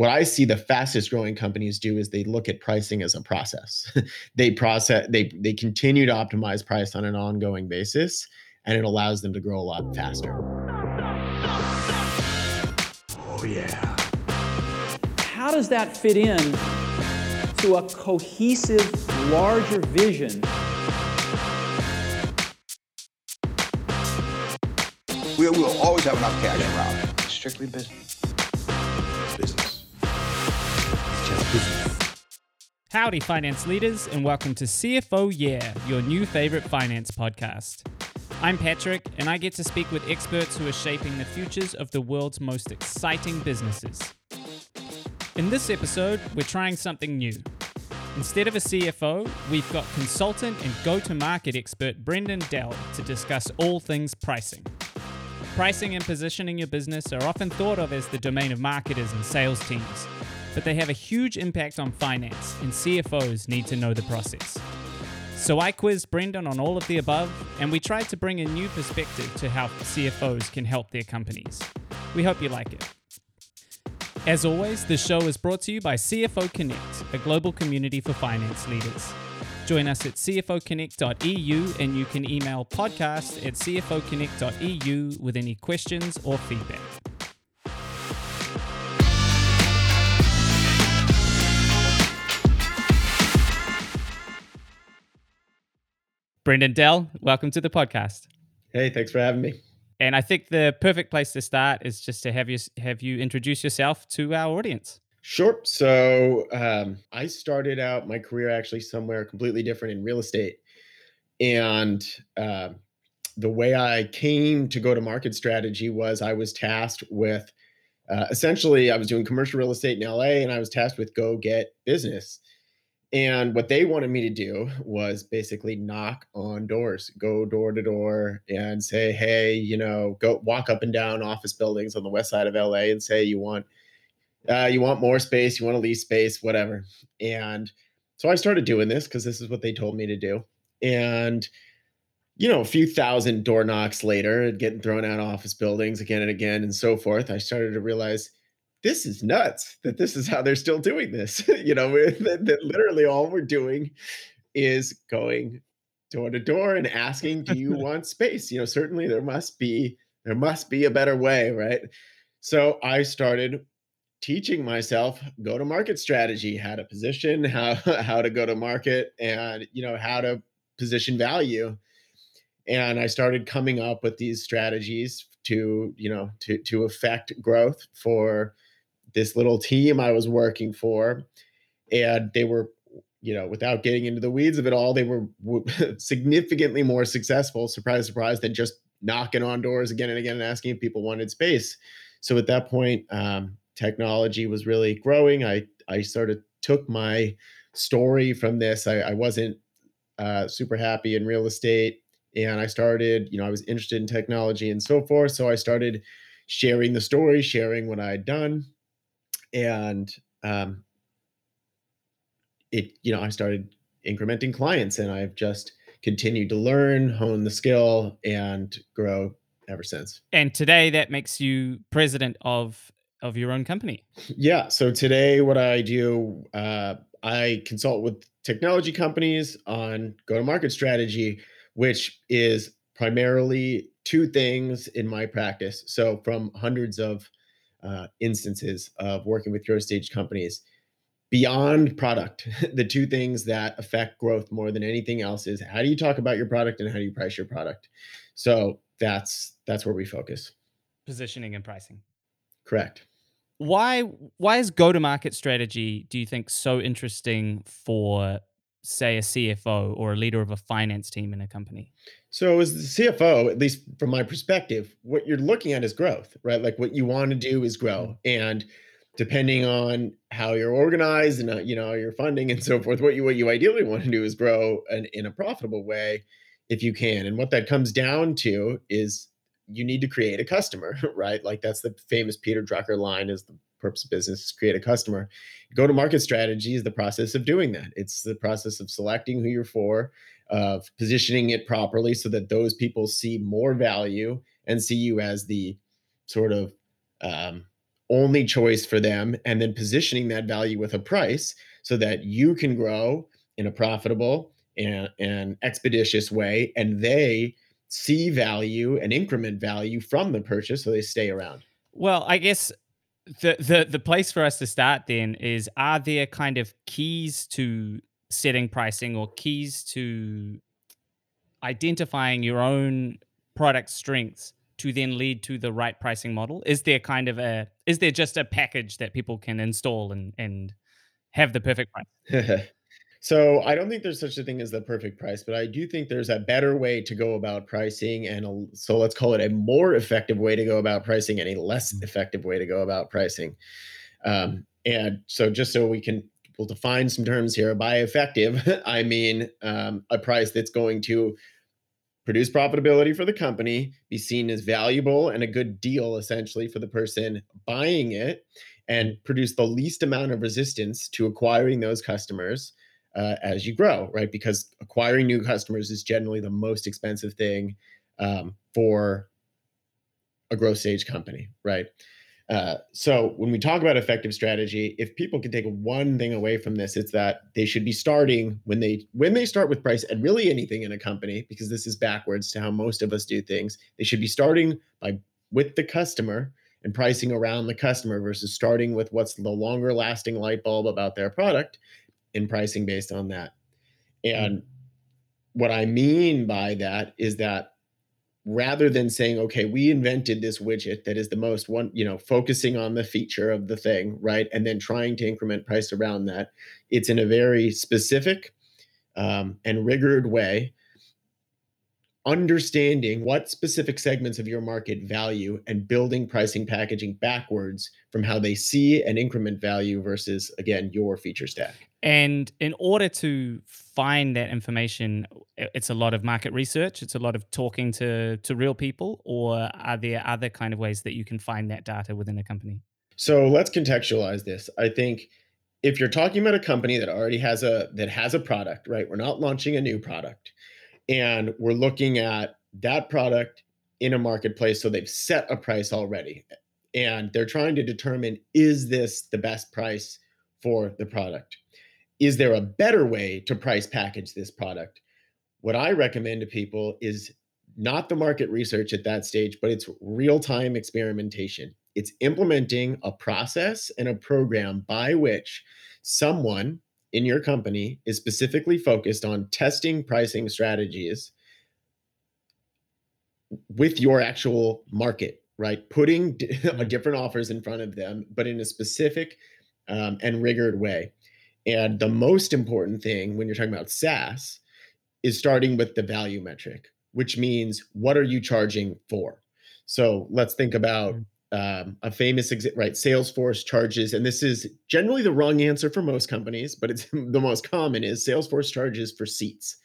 what I see the fastest growing companies do is they look at pricing as a process. they process they they continue to optimize price on an ongoing basis and it allows them to grow a lot faster. Oh yeah. How does that fit in to a cohesive larger vision? We will always have enough cash around. Strictly business. Howdy, finance leaders, and welcome to CFO Yeah, your new favorite finance podcast. I'm Patrick, and I get to speak with experts who are shaping the futures of the world's most exciting businesses. In this episode, we're trying something new. Instead of a CFO, we've got consultant and go to market expert Brendan Dell to discuss all things pricing. Pricing and positioning your business are often thought of as the domain of marketers and sales teams but they have a huge impact on finance, and CFOs need to know the process. So I quizzed Brendan on all of the above, and we tried to bring a new perspective to how CFOs can help their companies. We hope you like it. As always, the show is brought to you by CFO Connect, a global community for finance leaders. Join us at cfoconnect.eu and you can email podcast at cfoconnect.eu with any questions or feedback. Brendan Dell, welcome to the podcast. Hey, thanks for having me. And I think the perfect place to start is just to have you have you introduce yourself to our audience. Sure. So um, I started out my career actually somewhere completely different in real estate, and uh, the way I came to go to market strategy was I was tasked with uh, essentially I was doing commercial real estate in LA, and I was tasked with go get business. And what they wanted me to do was basically knock on doors, go door to door and say, hey, you know, go walk up and down office buildings on the west side of LA and say you want uh, you want more space, you want to lease space, whatever. And so I started doing this because this is what they told me to do. And you know, a few thousand door knocks later, getting thrown out of office buildings again and again and so forth, I started to realize this is nuts that this is how they're still doing this. you know, that, that literally all we're doing is going door to door and asking, "Do you want space?" You know, certainly there must be there must be a better way, right? So I started teaching myself go to market strategy, how to position, how how to go to market, and you know how to position value. And I started coming up with these strategies to you know to to affect growth for this little team I was working for, and they were, you know, without getting into the weeds of it all, they were significantly more successful. Surprise, surprise, than just knocking on doors again and again and asking if people wanted space. So at that point, um, technology was really growing. I I sort of took my story from this. I, I wasn't uh, super happy in real estate, and I started. You know, I was interested in technology and so forth. So I started sharing the story, sharing what I had done, and um, it you know i started incrementing clients and i've just continued to learn hone the skill and grow ever since. And today that makes you president of of your own company. Yeah so today what i do uh, i consult with technology companies on go to market strategy which is primarily two things in my practice. So from hundreds of uh, instances of working with growth stage companies beyond product. The two things that affect growth more than anything else is how do you talk about your product and how do you price your product? So that's that's where we focus. Positioning and pricing. Correct. Why why is go to market strategy do you think so interesting for say a CFO or a leader of a finance team in a company? So as the CFO, at least from my perspective, what you're looking at is growth, right? Like what you want to do is grow. Mm-hmm. And depending on how you're organized and uh, you know your funding and so forth, what you what you ideally want to do is grow an, in a profitable way if you can. And what that comes down to is you need to create a customer, right? Like that's the famous Peter Drucker line is the purpose of business is create a customer. Go to market strategy is the process of doing that. It's the process of selecting who you're for, of positioning it properly so that those people see more value and see you as the sort of um, only choice for them and then positioning that value with a price so that you can grow in a profitable and, and expeditious way and they see value and increment value from the purchase so they stay around well i guess the the the place for us to start then is are there kind of keys to setting pricing or keys to identifying your own product strengths to then lead to the right pricing model? Is there kind of a is there just a package that people can install and and have the perfect price? so I don't think there's such a thing as the perfect price, but I do think there's a better way to go about pricing, and a, so let's call it a more effective way to go about pricing and a less mm. effective way to go about pricing. Um, and so just so we can we'll define some terms here. By effective, I mean um, a price that's going to produce profitability for the company, be seen as valuable and a good deal essentially for the person buying it, and produce the least amount of resistance to acquiring those customers uh, as you grow, right? Because acquiring new customers is generally the most expensive thing um, for a growth stage company, right? Uh, so when we talk about effective strategy, if people can take one thing away from this, it's that they should be starting when they when they start with price and really anything in a company, because this is backwards to how most of us do things. They should be starting by with the customer and pricing around the customer versus starting with what's the longer lasting light bulb about their product and pricing based on that. And what I mean by that is that rather than saying okay we invented this widget that is the most one you know focusing on the feature of the thing right and then trying to increment price around that it's in a very specific um, and rigored way understanding what specific segments of your market value and building pricing packaging backwards from how they see an increment value versus again your feature stack. And in order to find that information it's a lot of market research it's a lot of talking to to real people or are there other kind of ways that you can find that data within a company? So let's contextualize this. I think if you're talking about a company that already has a that has a product right we're not launching a new product and we're looking at that product in a marketplace so they've set a price already. And they're trying to determine is this the best price for the product? Is there a better way to price package this product? What i recommend to people is not the market research at that stage but it's real-time experimentation. It's implementing a process and a program by which someone in your company is specifically focused on testing pricing strategies with your actual market, right? Putting d- mm-hmm. different offers in front of them, but in a specific um, and rigored way. And the most important thing when you're talking about SaaS is starting with the value metric, which means what are you charging for? So let's think about mm-hmm um, a famous exit right salesforce charges and this is generally the wrong answer for most companies but it's the most common is salesforce charges for seats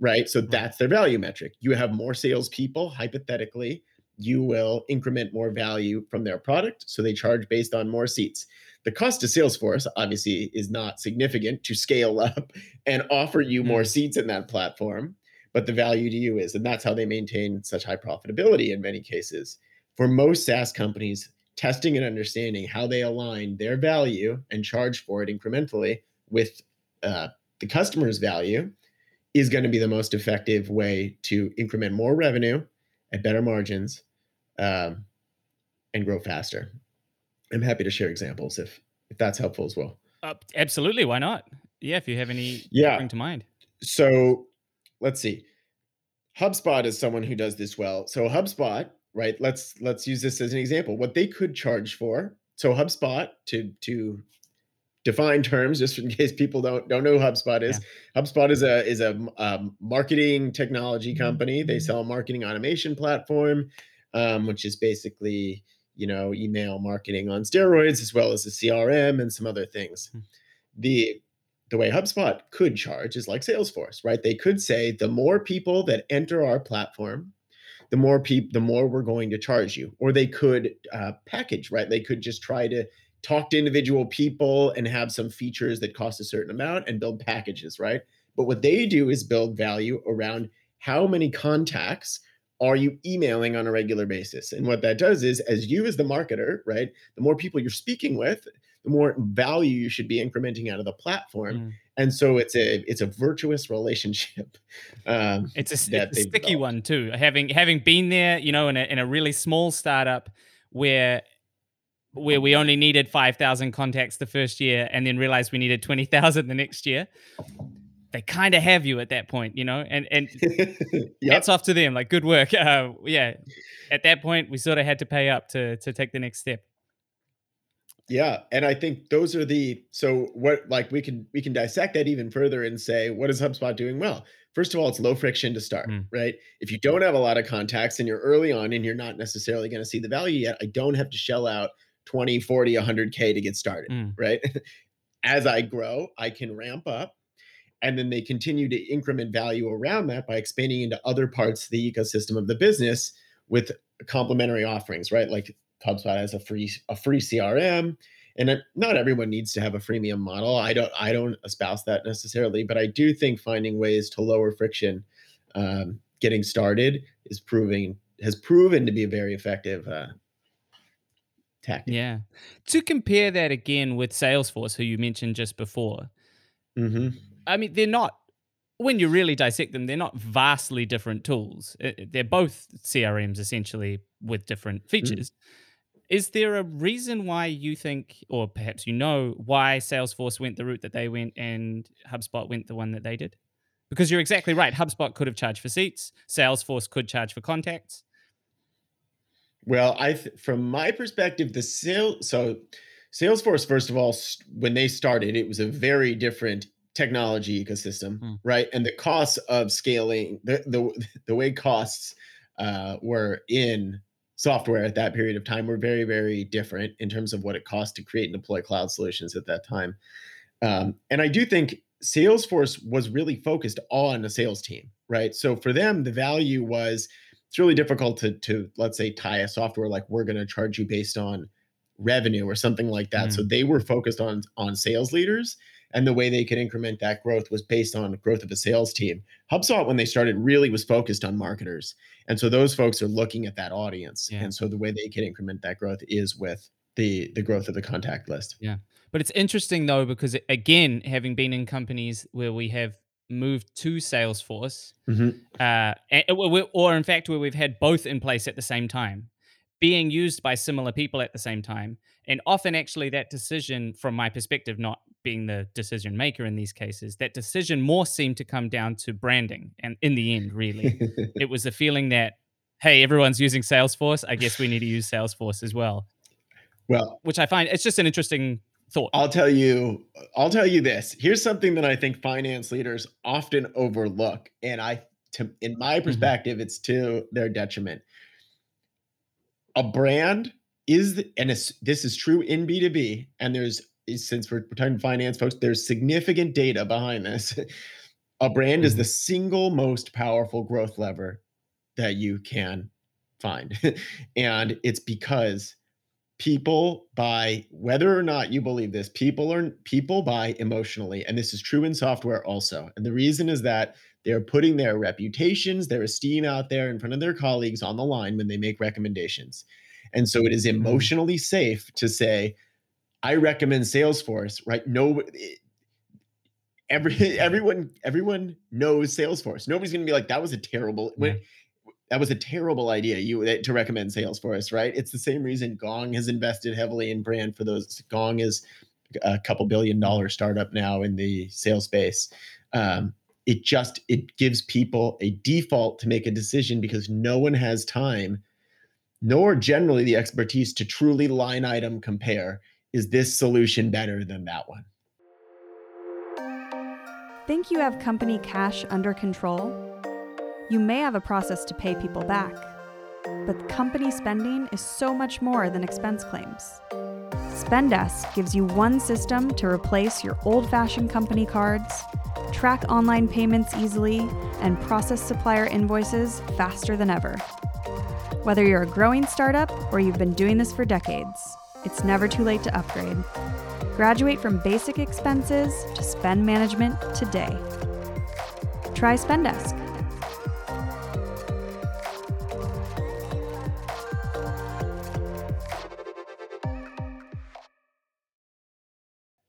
right? So that's their value metric. You have more salespeople hypothetically you will increment more value from their product so they charge based on more seats. The cost to salesforce obviously is not significant to scale up and offer you more mm. seats in that platform but the value to you is and that's how they maintain such high profitability in many cases for most SaaS companies, testing and understanding how they align their value and charge for it incrementally with uh, the customer's value is going to be the most effective way to increment more revenue at better margins um, and grow faster. I'm happy to share examples if if that's helpful as well. Uh, absolutely, why not? Yeah, if you have any yeah. bring to mind. So let's see. HubSpot is someone who does this well. So HubSpot right? Let's let's use this as an example. What they could charge for. So HubSpot to to define terms just in case people don't don't know who HubSpot is. Yeah. HubSpot is a is a, a marketing technology mm-hmm. company. They mm-hmm. sell a marketing automation platform, um, which is basically you know email marketing on steroids as well as a CRM and some other things. Hmm. The the way HubSpot could charge is like Salesforce, right? They could say the more people that enter our platform, the more people, the more we're going to charge you. Or they could uh, package, right? They could just try to talk to individual people and have some features that cost a certain amount and build packages, right? But what they do is build value around how many contacts are you emailing on a regular basis? And what that does is, as you as the marketer, right, the more people you're speaking with, the more value you should be incrementing out of the platform. Mm. And so it's a it's a virtuous relationship. Um, it's a, it's a sticky developed. one too. Having having been there, you know, in a in a really small startup where where we only needed 5,000 contacts the first year and then realized we needed 20,000 the next year. They kind of have you at that point, you know, and and yep. hats off to them. Like, good work. Uh, yeah, at that point, we sort of had to pay up to to take the next step. Yeah, and I think those are the so what like we can we can dissect that even further and say what is HubSpot doing well? First of all, it's low friction to start, mm. right? If you don't have a lot of contacts and you're early on and you're not necessarily going to see the value yet, I don't have to shell out 20, 40, 100k to get started, mm. right? As I grow, I can ramp up and then they continue to increment value around that by expanding into other parts of the ecosystem of the business with complementary offerings, right? Like HubSpot has a free a free CRM, and not everyone needs to have a freemium model. I don't I don't espouse that necessarily, but I do think finding ways to lower friction, um, getting started, is proving has proven to be a very effective uh, tactic. Yeah. To compare that again with Salesforce, who you mentioned just before, mm-hmm. I mean they're not when you really dissect them, they're not vastly different tools. They're both CRMs essentially with different mm. features. Mm-hmm. Is there a reason why you think, or perhaps you know, why Salesforce went the route that they went and HubSpot went the one that they did? Because you're exactly right. HubSpot could have charged for seats. Salesforce could charge for contacts. Well, I, th- from my perspective, the sale. So, Salesforce, first of all, when they started, it was a very different technology ecosystem, mm. right? And the costs of scaling, the the the way costs uh, were in software at that period of time were very, very different in terms of what it cost to create and deploy cloud solutions at that time. Um, and I do think Salesforce was really focused on a sales team, right? So for them, the value was it's really difficult to, to let's say, tie a software like we're going to charge you based on revenue or something like that. Mm. So they were focused on on sales leaders and the way they could increment that growth was based on growth of a sales team. HubSpot, when they started, really was focused on marketers. And so those folks are looking at that audience. Yeah. And so the way they can increment that growth is with the the growth of the contact list. Yeah. But it's interesting though, because again, having been in companies where we have moved to Salesforce, mm-hmm. uh, or in fact, where we've had both in place at the same time, being used by similar people at the same time, and often actually that decision, from my perspective, not being the decision maker in these cases, that decision more seemed to come down to branding. And in the end, really, it was a feeling that, hey, everyone's using Salesforce. I guess we need to use Salesforce as well. Well, which I find it's just an interesting thought. I'll tell you, I'll tell you this. Here's something that I think finance leaders often overlook. And I, to, in my mm-hmm. perspective, mm-hmm. it's to their detriment. A brand is, and this is true in B2B, and there's since we're, talking finance folks, there's significant data behind this. a brand mm-hmm. is the single most powerful growth lever that you can find. and it's because people buy whether or not you believe this people are people buy emotionally and this is true in software also and the reason is that they're putting their reputations their esteem out there in front of their colleagues on the line when they make recommendations and so it is mm-hmm. emotionally safe to say I recommend Salesforce, right? No, eh, every everyone everyone knows Salesforce. Nobody's going to be like that was a terrible yeah. that was a terrible idea you eh, to recommend Salesforce, right? It's the same reason Gong has invested heavily in brand for those. Gong is a couple billion dollar startup now in the sales space. Um, it just it gives people a default to make a decision because no one has time nor generally the expertise to truly line item compare is this solution better than that one? Think you have company cash under control? You may have a process to pay people back, but company spending is so much more than expense claims. Spendesk gives you one system to replace your old fashioned company cards, track online payments easily, and process supplier invoices faster than ever. Whether you're a growing startup or you've been doing this for decades, it's never too late to upgrade. Graduate from basic expenses to spend management today. Try Spendesk.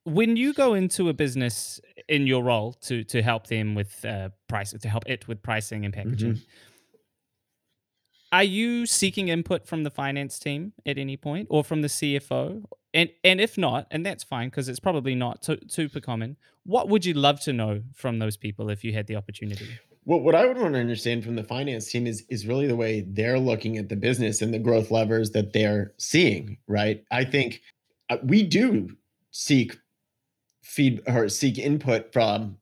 When you go into a business in your role to to help them with uh, price to help it with pricing and mm-hmm. packaging, mm-hmm are you seeking input from the finance team at any point or from the cfo and and if not and that's fine because it's probably not su- super common what would you love to know from those people if you had the opportunity Well, what I would want to understand from the finance team is is really the way they're looking at the business and the growth levers that they're seeing, right? I think uh, we do seek feed or seek input from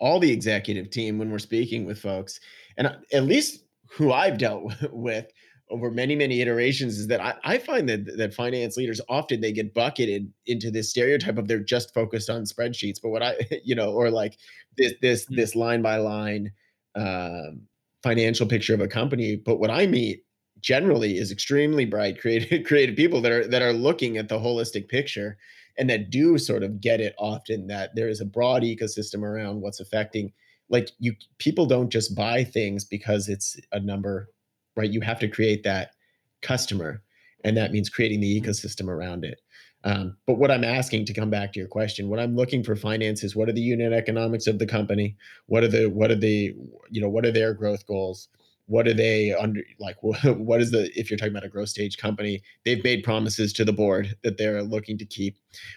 all the executive team when we're speaking with folks. And uh, at least who I've dealt with over many, many iterations is that I, I find that that finance leaders often they get bucketed into this stereotype of they're just focused on spreadsheets. But what I, you know, or like this this Mm. this line by line um, financial picture of a company. But what I meet generally is extremely bright, creative, creative people that are that are looking at the holistic picture and that do sort of get it often that there is a broad ecosystem around what's affecting. Like you, people don't just buy things because it's a number, right? You have to create that customer, and that means creating the ecosystem around it. Um, but what I'm asking to come back to your question, what I'm looking for finance is what are the unit economics of the company? What are the what are the you know what are their growth goals? What are they under like what is the if you're talking about a growth stage company, they've made promises to the board that they're looking to keep.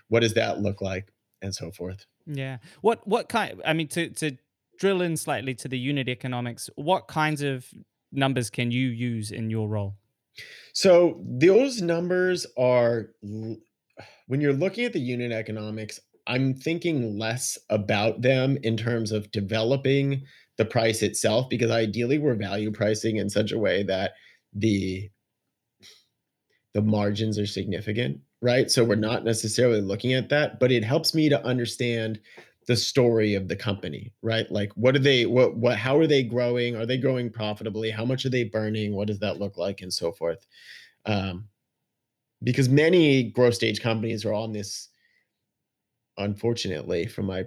What does that look like? And so forth. yeah what what kind i mean to to drill in slightly to the unit economics what kinds of numbers can you use in your role So those numbers are when you're looking at the unit economics, I'm thinking less about them in terms of developing the price itself because ideally we're value pricing in such a way that the the margins are significant, right? So we're not necessarily looking at that, but it helps me to understand the story of the company, right? Like what are they what what how are they growing? Are they growing profitably? How much are they burning? What does that look like and so forth? Um because many growth stage companies are on this unfortunately from my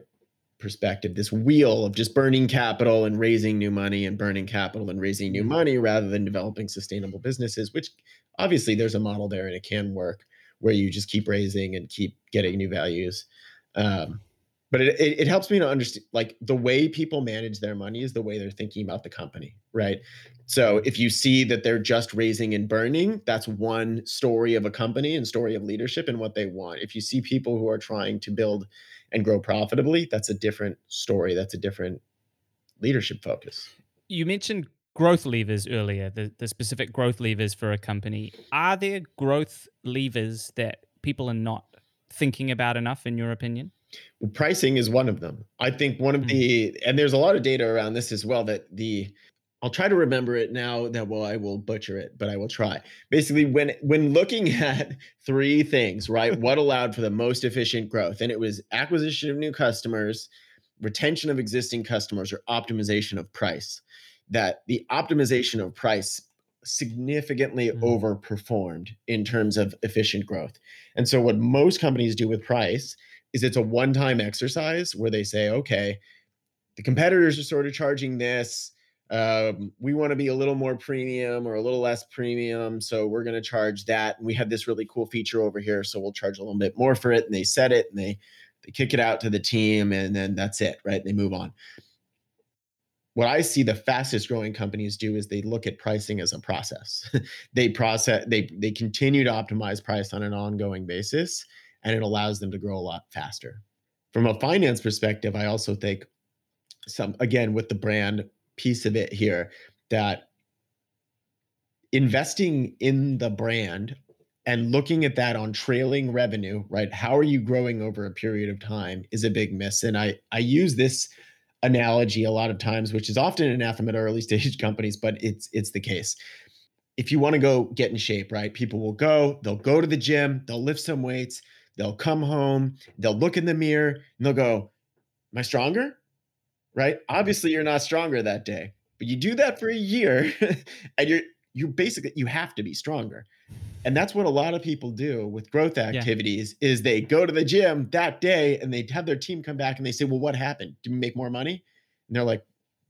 perspective this wheel of just burning capital and raising new money and burning capital and raising new Mhm. money rather than developing sustainable businesses which obviously there's a model there and it can work where you just keep raising and keep getting new values um, but it, it, it helps me to understand like the way people manage their money is the way they're thinking about the company right? So mm-hmm. if you see that they're just raising and burning that's one story of a company and story of leadership and what they want. If you see people who are trying to build and grow profitably that's a different story that's a different leadership focus. You mentioned growth levers earlier the, the specific growth levers for a company. Are there growth levers that people are not thinking about enough in your opinion Well, pricing is one of them. I think one of Mm. the and there's a lot of data around this as well that the I'll try to remember it now that well I will butcher it, but I will try. Basically when when looking at three things, right? what allowed for the most efficient growth? And it was acquisition of new customers, retention of existing customers or optimization of price. That the optimization of price significantly Mhm. overperformed in terms of efficient growth. And so what most companies do with price is it's a one-time exercise where they say, okay, the competitors are sort of charging this. Um, we want to be a little more premium or a little less premium, so we're going to charge that. And we have this really cool feature over here, so we'll charge a little bit more for it. And they set it and they they kick it out to the team, and then that's it, right? They move on. What I see the fastest growing companies do is they look at pricing as a process. they process they they continue to optimize price on an ongoing basis and it allows them to grow a lot faster. From a finance perspective, I also think some again with the brand piece of it here that investing in the brand and looking at that on trailing revenue, right? How are you growing over a period of time is a big miss. And I I use this analogy a lot of times, which is often anathema to early stage companies, but it's it's the case. If you want to go get in shape, right? People will go, they'll go to the gym, they'll lift some weights, they'll come home, they'll look in the mirror, and they'll go, Am I stronger? Right? Mm-hmm. Obviously, you're not stronger that day. But you do that for a year, and you're you basically you have to be stronger. And that's what a lot of people do with growth activities is they go to the gym that day and they have their team come back and they say, "Well, what happened? Did we make more money?" And they're like,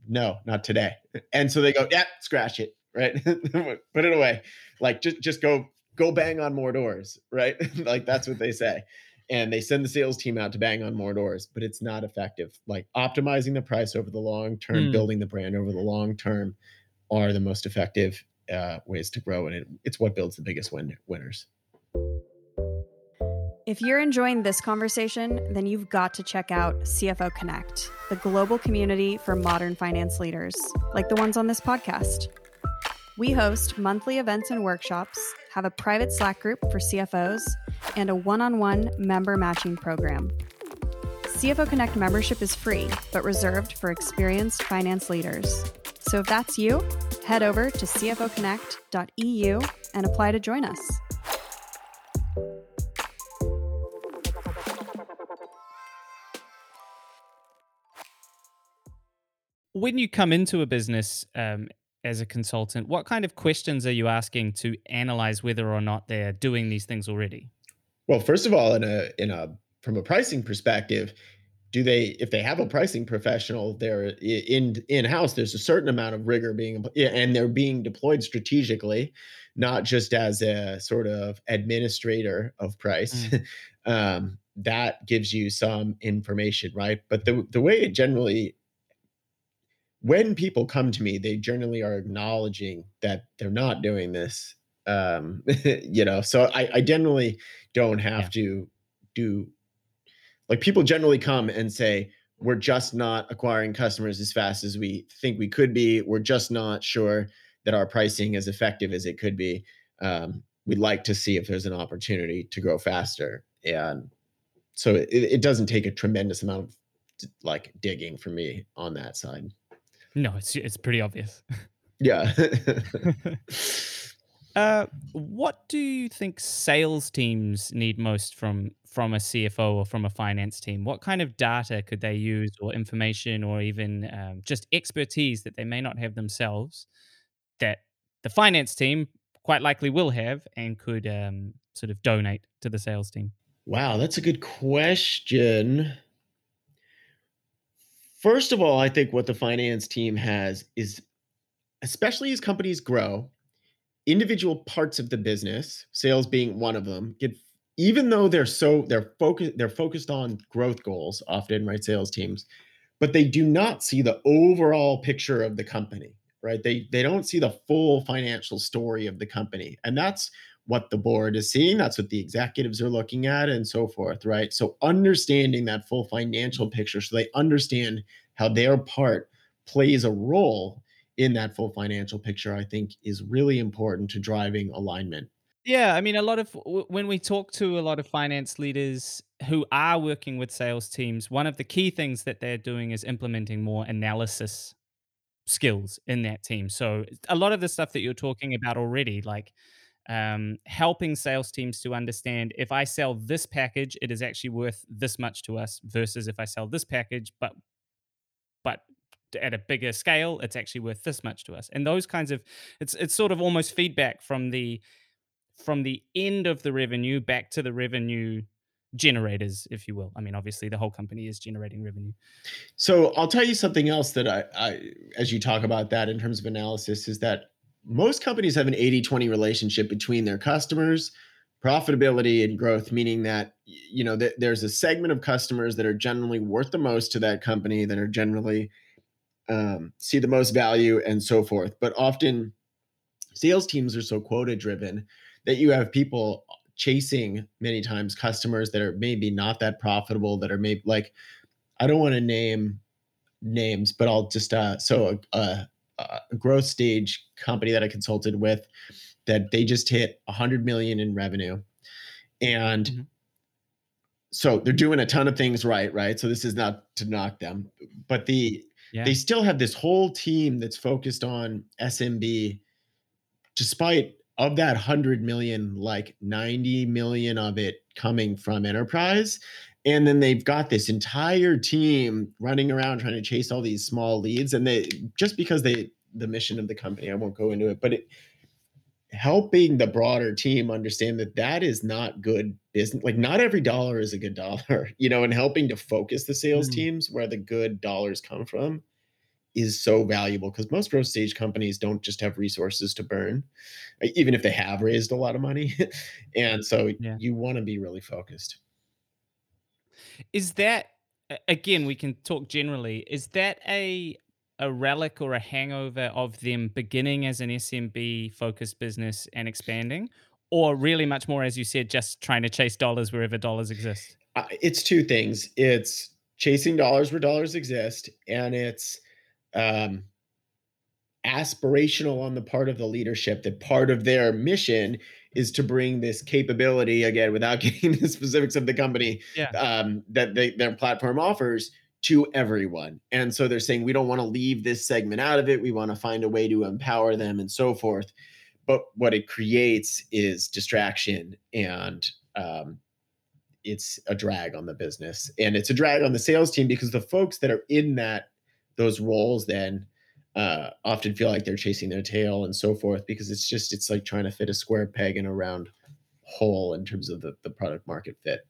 "No, not today." And so they go, "Yeah, scratch it, right? Put it away. Like just just go go bang on more doors, right?" like that's what they say. and they send the sales team out to bang on more doors, but it's not effective. Like optimizing the price over the long term, Mm. building the brand over the long term are the most effective uh, ways to grow, and it, it's what builds the biggest win- winners. If you're enjoying this conversation, then you've got to check out CFO Connect, the global community for modern finance leaders, like the ones on this podcast. We host monthly events and workshops, have a private Slack group for CFOs, and a one on one member matching program. CFO Connect membership is free, but reserved for experienced finance leaders. So if that's you, head over to cfoconnect.eu and apply to join us. When you come into a business um, as a consultant, what kind of questions are you asking to analyze whether or not they're doing these things already? Well, first of all, in a in a from a pricing perspective, do they if they have a pricing professional there in in house, there's a certain amount of rigor being and they're being deployed strategically, not just as a sort of administrator of price. um, that gives you some information, right? But the the way it generally when people come to me, they generally are acknowledging that they're not doing this. Um, you know, so I, I generally don't have Yeah. to do like people generally come and say, we're just not acquiring customers as fast as we think we could be. We're just not sure that our pricing is effective as it could be. Um, we'd like to see if there's an opportunity to grow faster. And so it, it doesn't take a tremendous amount of like digging for me on that side. No, it's it's pretty obvious. Yeah. Uh, what do you think sales teams need most from from a CFO or from a finance team? What kind of data could they use, or information, or even um, just expertise that they may not have themselves that the finance team quite likely will have and could um, sort of donate to the sales team? wow, that's a good question. First of all, I think what the finance team has is, especially as companies grow, individual parts of the business, sales being one of them, get even though they're so they're focused they're focused on growth goals often, right? Sales teams, but they do not see the overall picture of the company, right? They they don't see the full financial story of the company. And that's what the board is seeing, that's what the executives are looking at and so forth, right? So understanding that full financial picture so they understand how their part plays a role in that full financial picture, I think is really important to driving alignment. Yeah, I mean, a lot of when we talk to a lot of finance leaders who are working with sales teams, one of the key things that they're doing is implementing more analysis skills in that team. So a lot of the stuff that you're talking about already, like um, helping sales teams to understand if I sell this package, it is actually worth this much to us versus if I sell this package, but but at a bigger scale, it's actually worth this much to us. And those kinds of it's it's sort of almost feedback from the from the end of the revenue back to the revenue generators, if you will. I mean, obviously the whole company is generating revenue. So I'll tell you something else that I, I as you talk about that in terms of analysis is that most companies have an 80-20 relationship between their customers, profitability and growth, meaning that you know that there's a segment of customers that are generally worth the most to that company, that are generally um, see the most value and so forth. But often sales teams are so quota driven that you have people chasing many times customers that are maybe not that profitable, that are maybe like I don't want to name names, but I'll just uh so a, a, a growth stage company that I consulted with that they just hit 100 million in revenue and Mhm. so they're doing a ton of things right right so this is not to knock them but the Yeah. they still have this whole team that's focused on SMB despite of that 100 million like 90 million of it coming from enterprise and then they've got this entire team running around trying to chase all these small leads and they just because they the mission of the company i won't go into it but it helping the broader team understand that that is not good business like not every dollar is a good dollar you know and helping to focus the sales Mm. teams where the good dollars come from is so valuable because most growth stage companies don't just have resources to burn even if they have raised a lot of money and so Yeah. you want to be really focused Is that again, we can talk generally. Is that a a relic or a hangover of them beginning as an SMB focused business and expanding, or really much more, as you said, just trying to chase dollars wherever dollars exist? Uh, it's two things. It's chasing dollars where dollars exist, and it's um, aspirational on the part of the leadership that part of their mission is to bring this capability again without getting the specifics of the company Yeah. um, that they, their platform offers to everyone. And so they're saying we don't want to leave this segment out of it. We want to find a way to empower them and so forth. But what it creates is distraction and um, it's a drag on the business. And it's a drag on the sales team because the folks that are in that those roles then uh, often feel like they're chasing their tail and so forth because it's just it's like trying to fit a square peg in a round hole in terms of the, the product market fit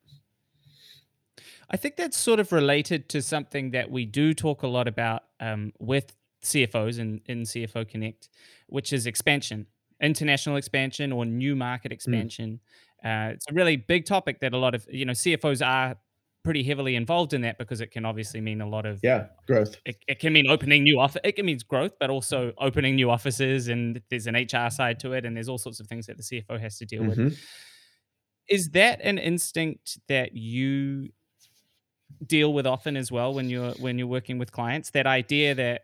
I think that's sort of related to something that we do talk a lot about um, with CFOs in, in CFO Connect, which is expansion, international expansion or new market Mm. expansion. Uh, it's a really big topic that a lot of you know CFOs are pretty heavily involved in that because it can obviously mean a lot of yeah growth. It, it can mean opening new office it can mean growth but also opening new offices and there's an hr side to it and there's all sorts of things that the cfo has to deal with. Mhm. is that an instinct that you deal with often as well when you're when you're working with clients? That idea that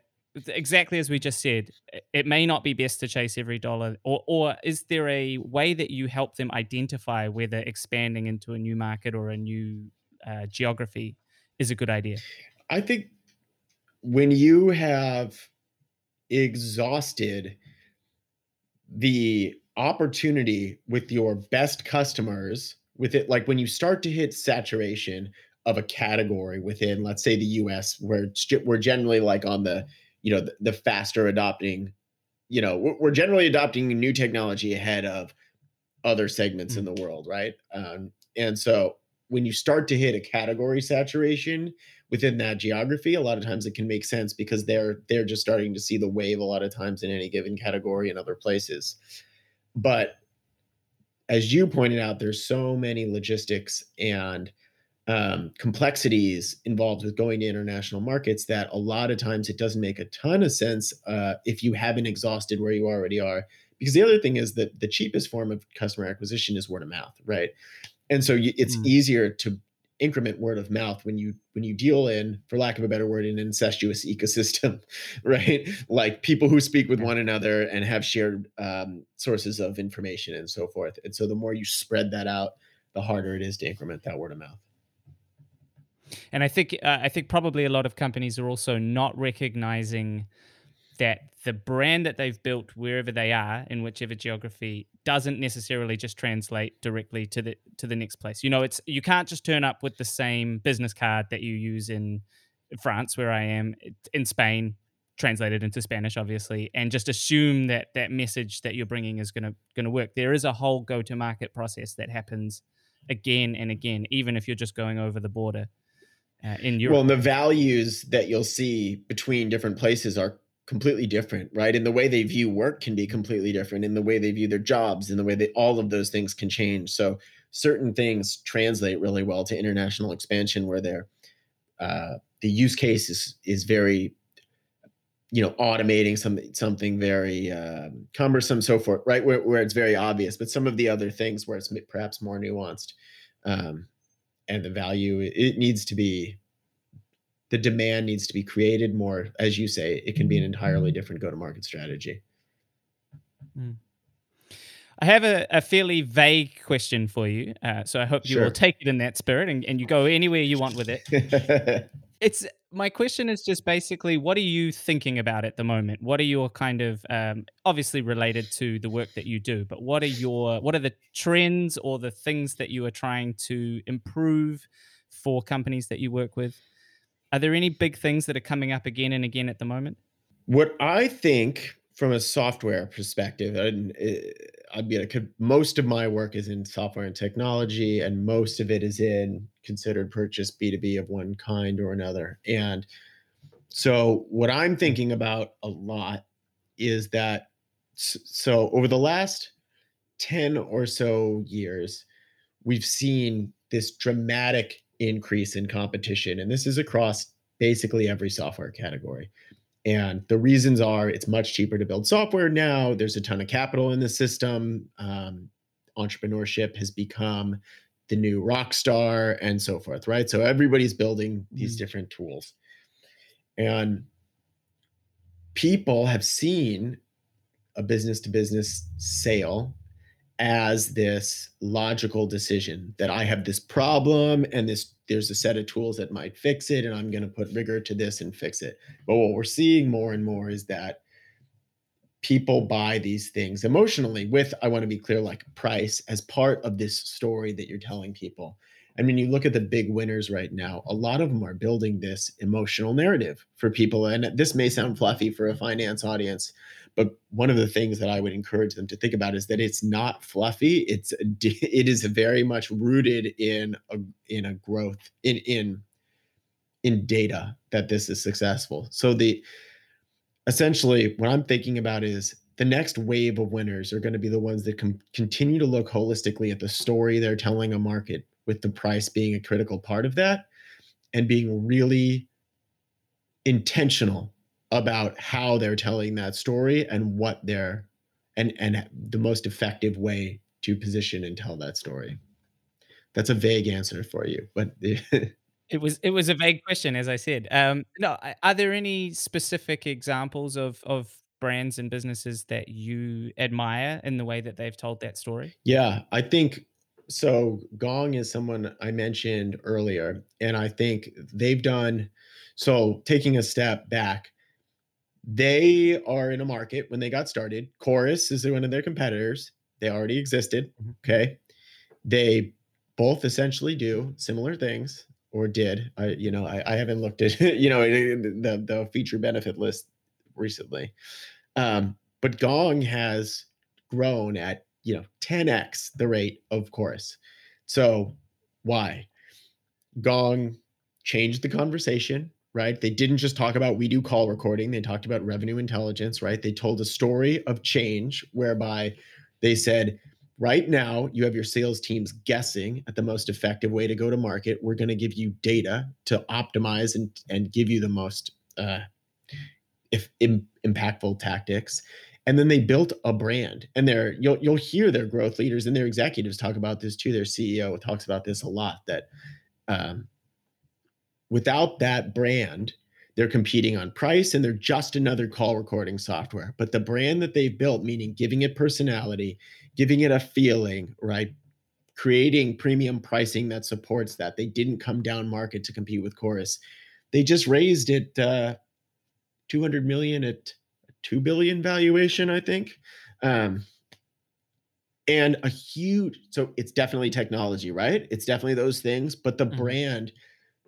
exactly as we just said it may not be best to chase every dollar or or is there a way that you help them identify whether expanding into a new market or a new uh, geography is a good idea. I think when you have exhausted the opportunity with your best customers with it like when you start to hit saturation of a category within let's say the US where we're generally like on the you know the, the faster adopting you know we're, we're generally adopting new technology ahead of other segments in the world right? Um, and so when you start to hit a category saturation within that geography a lot of times it can make sense because they're they're just starting to see the wave a lot of times in any given category in other places. But as you pointed out there's so many logistics and um, complexities involved with going to international markets that a lot of times it doesn't make a ton of sense uh, if you haven't exhausted where you already are. Because the other thing is that the cheapest form of customer acquisition is word of mouth right and so you, it's Mm. easier to increment word of mouth when you when you deal in for lack of a better word an incestuous ecosystem right? Like people who speak with one another and have shared um, sources of information and so forth. And so the more you spread that out the harder it is to increment that word of mouth. And I think uh, I think probably a lot of companies are also not recognizing that the brand that they've built wherever they are in whichever geography doesn't necessarily just translate directly to the to the next place. You know, it's you can't just turn up with the same business card that you use in France where I am in Spain translated into Spanish obviously and just assume that that message that you're bringing is going to going to work. There is a whole go to market process that happens again and again even if you're just going over the border uh, in Europe. Well, the values that you'll see between different places are completely different, right? And the way they view work can be completely different, and the way they view their jobs, and the way they all of those things can change. So certain things translate really well to international expansion, where they're uh, the use case is is very you know automating some something very um, cumbersome so forth right where, where it's very obvious but some of the other things where it's perhaps more nuanced um, and the value it needs to be the demand needs to be created more as you say it can be an entirely different go to market strategy I have a, a fairly vague question for you, uh, so I hope you Sure. will take it in that spirit and, and you go anywhere you want with it. It's my question is just basically, what are you thinking about at the moment? What are your kind of um, obviously related to the work that you do, but what are your what are the trends or the things that you are trying to improve for companies that you work with? Are there any big things that are coming up again and again at the moment? What I think from a software perspective, and uh, I'd be like, most of my work is in software and technology, and most of it is in considered purchase B2B of one kind or another. And so, what I'm thinking about a lot is that, so over the last 10 or so years, we've seen this dramatic increase in competition. And this is across basically every software category. And the reasons are it's much cheaper to build software now. There's a ton of capital in the system. Um, entrepreneurship has become the new rock star and so forth, right? So everybody's building these Mm. different tools. And people have seen a business to business sale as this logical decision that I have this problem and this there's a set of tools that might fix it and I'm going to put rigor to this and fix it. But what we're seeing more and more is that people buy these things emotionally with I want to be clear like price as part of this story that you're telling people. I mean, you look at the big winners right now, a lot of them are building this emotional narrative for people and this may sound fluffy for a finance audience, but one of the things that I would encourage them to think about is that it's not fluffy. It's it is very much rooted in a in a growth in in in data that this is successful. So the essentially what I'm thinking about is the next wave of winners are going to be the ones that can continue to look holistically at the story they're telling a market with the price being a critical part of that and being really intentional about how they're telling that story and what they're and and the most effective way to position and tell that story. That's a vague answer for you, but It was it was a vague question, as I said. Um, no, are there any specific examples of of brands and businesses that you admire in the way that they've told that story? Yeah, I think so. Gong is someone I mentioned earlier, and I think they've done so. Taking a step back, they are in a market when they got started. Chorus is one of their competitors. They already existed. Mhm. Okay. They both essentially do similar things or did. I, you know, I, I haven't looked at, you know, the, the feature benefit list recently. Um, but Gong has grown at, you know, 10x the rate of Chorus. So why? Gong changed the conversation, right? They didn't just talk about we do call recording, they talked about revenue intelligence, right? They told a story of change whereby they said, right now you have your sales teams guessing at the most effective way to go to market. We're going to give you data to optimize and, and give you the most uh, if Im, impactful tactics. And then they built a brand, and they're you'll you'll hear their growth leaders and their executives talk about this too. Their CEO talks about this a lot. That um, without that brand, they're competing on price and they're just another call recording software. But the brand that they've built, meaning giving it personality, giving it a feeling, right? Creating premium pricing that supports that. They didn't come down market to compete with Chorus. They just raised it uh, 200 million at 2 billion valuation, I think. Um, and a huge, so it's definitely technology, right? It's definitely those things, but the Mhm. brand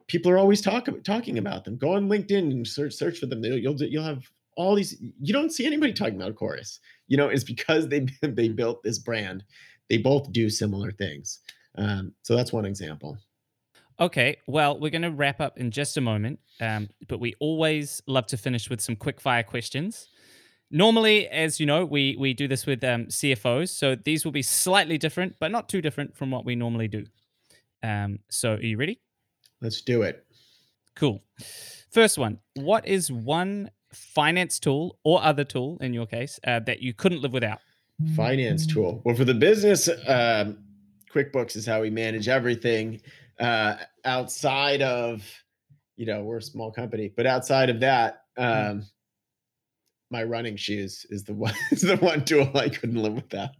people are always talk, talking about them. Go on LinkedIn and search search for them. You'll you'll, you'll have all these. You don't see anybody talking about Chorus. You know, it's because they they built this brand. They both do similar things. Um, so that's one example. Okay, well, we're going to wrap up in just a moment, um, but we always love to finish with some quick fire questions. Normally, as you know, we we do this with um, CFOs, so these will be slightly different, but not too different from what we normally do. Um, so, are you ready? Let's do it. Cool. First one: What is one finance tool or other tool, in your case, uh, that you couldn't live without? Finance tool. Well, for the business, um, QuickBooks is how we manage everything. Uh, outside of, you know, we're a small company, but outside of that, um, my running shoes is the one is the one tool I couldn't live without.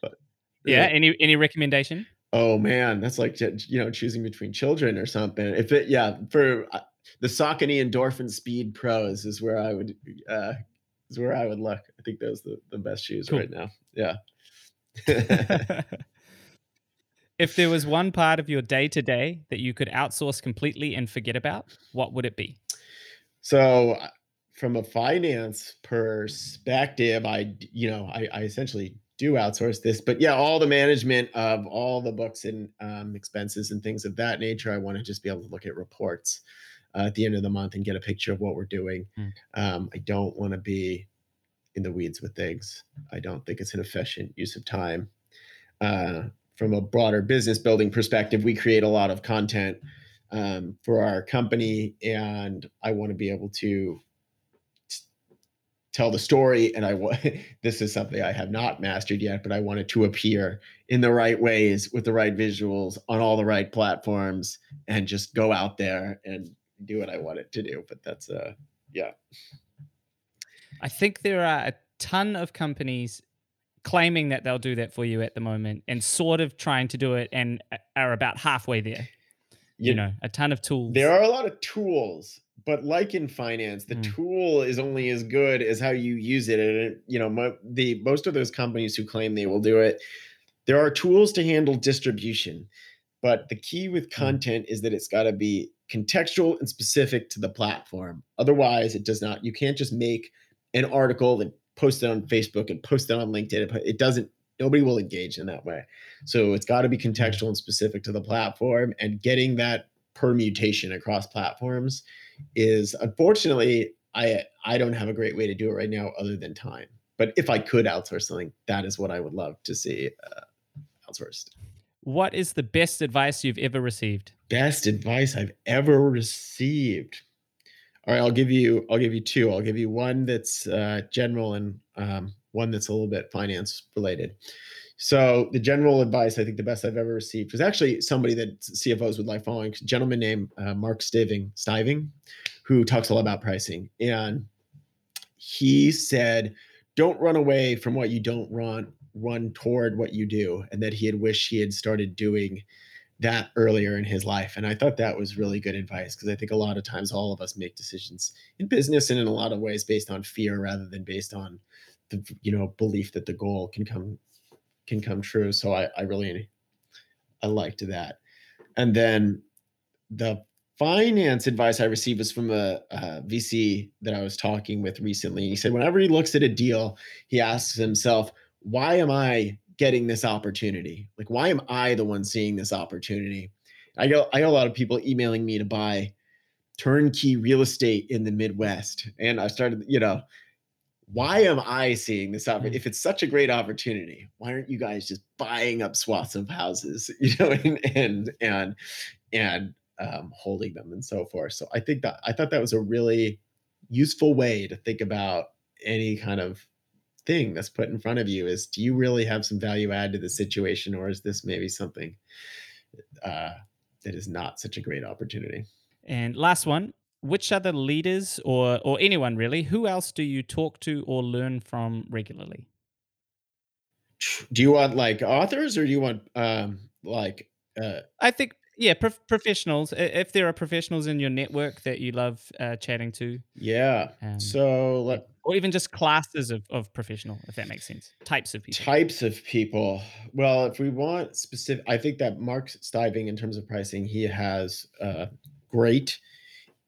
But, Yeah. Any any recommendation? Oh man, that's like you know choosing between children or something. If it, yeah, for uh, the Saucony Endorphin Speed Pros is where I would uh, is where I would look. I think those are the, the best shoes Cool. right now. Yeah. if there was one part of your day to day that you could outsource completely and forget about, what would it be? so uh, from a finance perspective, I you know I, I essentially do outsource this, but yeah, all the management of all the books and um, expenses and things of that nature, I want to just be able to look at reports uh, at the end of the month and get a picture of what we're doing. Mm. Um, I don't want to be in the weeds with things. I don't think it's an efficient use of time. Uh, from a broader business building perspective, we create a lot of content um, for our company, and I want to be able to tell the story and i want this is something i have not mastered yet but i want it to appear in the right ways with the right visuals on all the right platforms and just go out there and do what i want it to do but that's uh yeah I think there are a ton of companies claiming that they'll do that for you at the moment and sort of trying to do it and are about halfway there. You, You- know, a ton of tools. There are a lot of tools, but like in finance, the Mm. tool is only as good as how you use it. And you know, mo- the most of those companies who claim they will do it, there are tools to handle distribution, but the key with content is that it's got to be contextual and specific to the platform. Otherwise, it does not. You can't just make an article and post it on Facebook and post it on LinkedIn. It- It doesn't. Nobody will engage in that way. So it's got to be contextual and specific to the platform, and getting that permutation across platforms is unfortunately I I don't have a great way to do it right now other than time. But if I could outsource something, that is what I would love to see uh, outsourced. what is the best advice you've ever received? Best advice I've ever received. All right, I'll give you I'll give you two. I'll give you one that's uh, general and um, one that's a little bit finance related. So the general advice I think the best I've ever received was actually somebody that CFOs would like following. Gentleman named uh, Mark Stiving, Stiving, who talks a lot about pricing, and he said, "Don't run away from what you don't run. Run toward what you do." And that he had wished he had started doing that earlier in his life. And I thought that was really good advice because I think a lot of times all of us make decisions in business and in a lot of ways based on fear rather than based on the you know belief that the goal can come can come true. So I, I really I liked that. And then the finance advice I received was from a, a VC that I was talking with recently. He said whenever he looks at a deal, he asks himself, why am I getting this opportunity? Like, why am I the one seeing this opportunity? I get I get a lot of people emailing me to buy turnkey real estate in the Midwest, and I started, you know, why am I seeing this opportunity? If it's such a great opportunity, why aren't you guys just buying up swaths of houses, you know, and and and and um, holding them and so forth? So I think that I thought that was a really useful way to think about any kind of thing that's put in front of you is do you really have some value add to the situation or is this maybe something uh, that is not such a great opportunity And last one, which other leaders or or anyone really, who else do you talk to or learn from regularly? do you want like authors or do you want um like uh I think yeah, prof- professionals. If there are professionals in your network that you love uh, chatting to, yeah Um, so let or even just classes of, of professional, if that makes sense. Types of people. types of people well if we want specific i think that mark stiving in terms of pricing he has uh great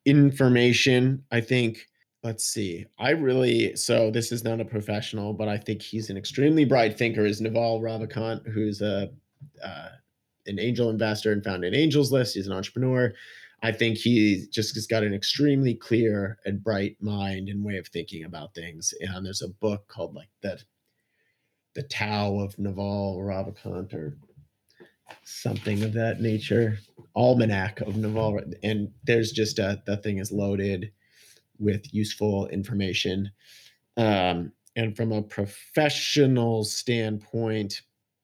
information i think let's see i really so this is not a professional but i think he's an extremely bright thinker is naval ravikant who's a uh, an angel investor and founded angels list. He's an entrepreneur. I think he just has got an extremely clear and bright mind and way of thinking about things. And there's a book called like that the Tao of Naval Ravikant or something of that nature, Almanac of Naval, and there's just a that thing is loaded with useful information. Um, and from a professional standpoint,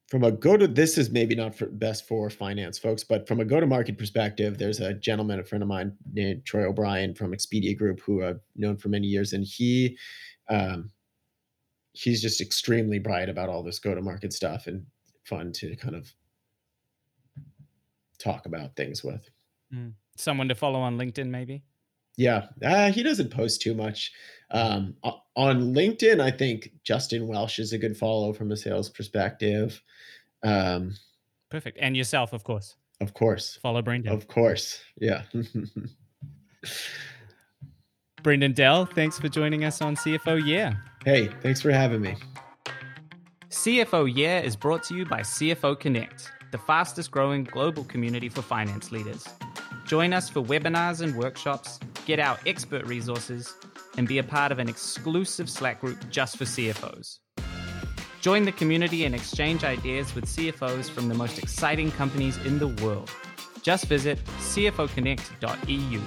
from a go to this is maybe not for best for finance folks, but from a go to market perspective, there's a gentleman, a friend of mine named Troy O'Brien from Expedia Group, who I've known for many years, and he um, he's just extremely bright about all this go to market stuff and fun to kind of talk about things with. Someone to follow on LinkedIn, maybe. Yeah, uh, he doesn't post too much. Um, on LinkedIn, I think Justin Welsh is a good follow from a sales perspective. Um, Perfect. And yourself, of course. of course, Follow Brendan. of course, yeah. Brendan Dell, thanks for joining us on CFO Yeah. hey, thanks for having me. CFO Yeah is brought to you by CFO Connect, the fastest growing global community for finance leaders. Join us for webinars and workshops, get our expert resources, and be a part of an exclusive Slack group just for CFOs. Join the community and exchange ideas with CFOs from the most exciting companies in the world. Just visit cfoconnect.eu.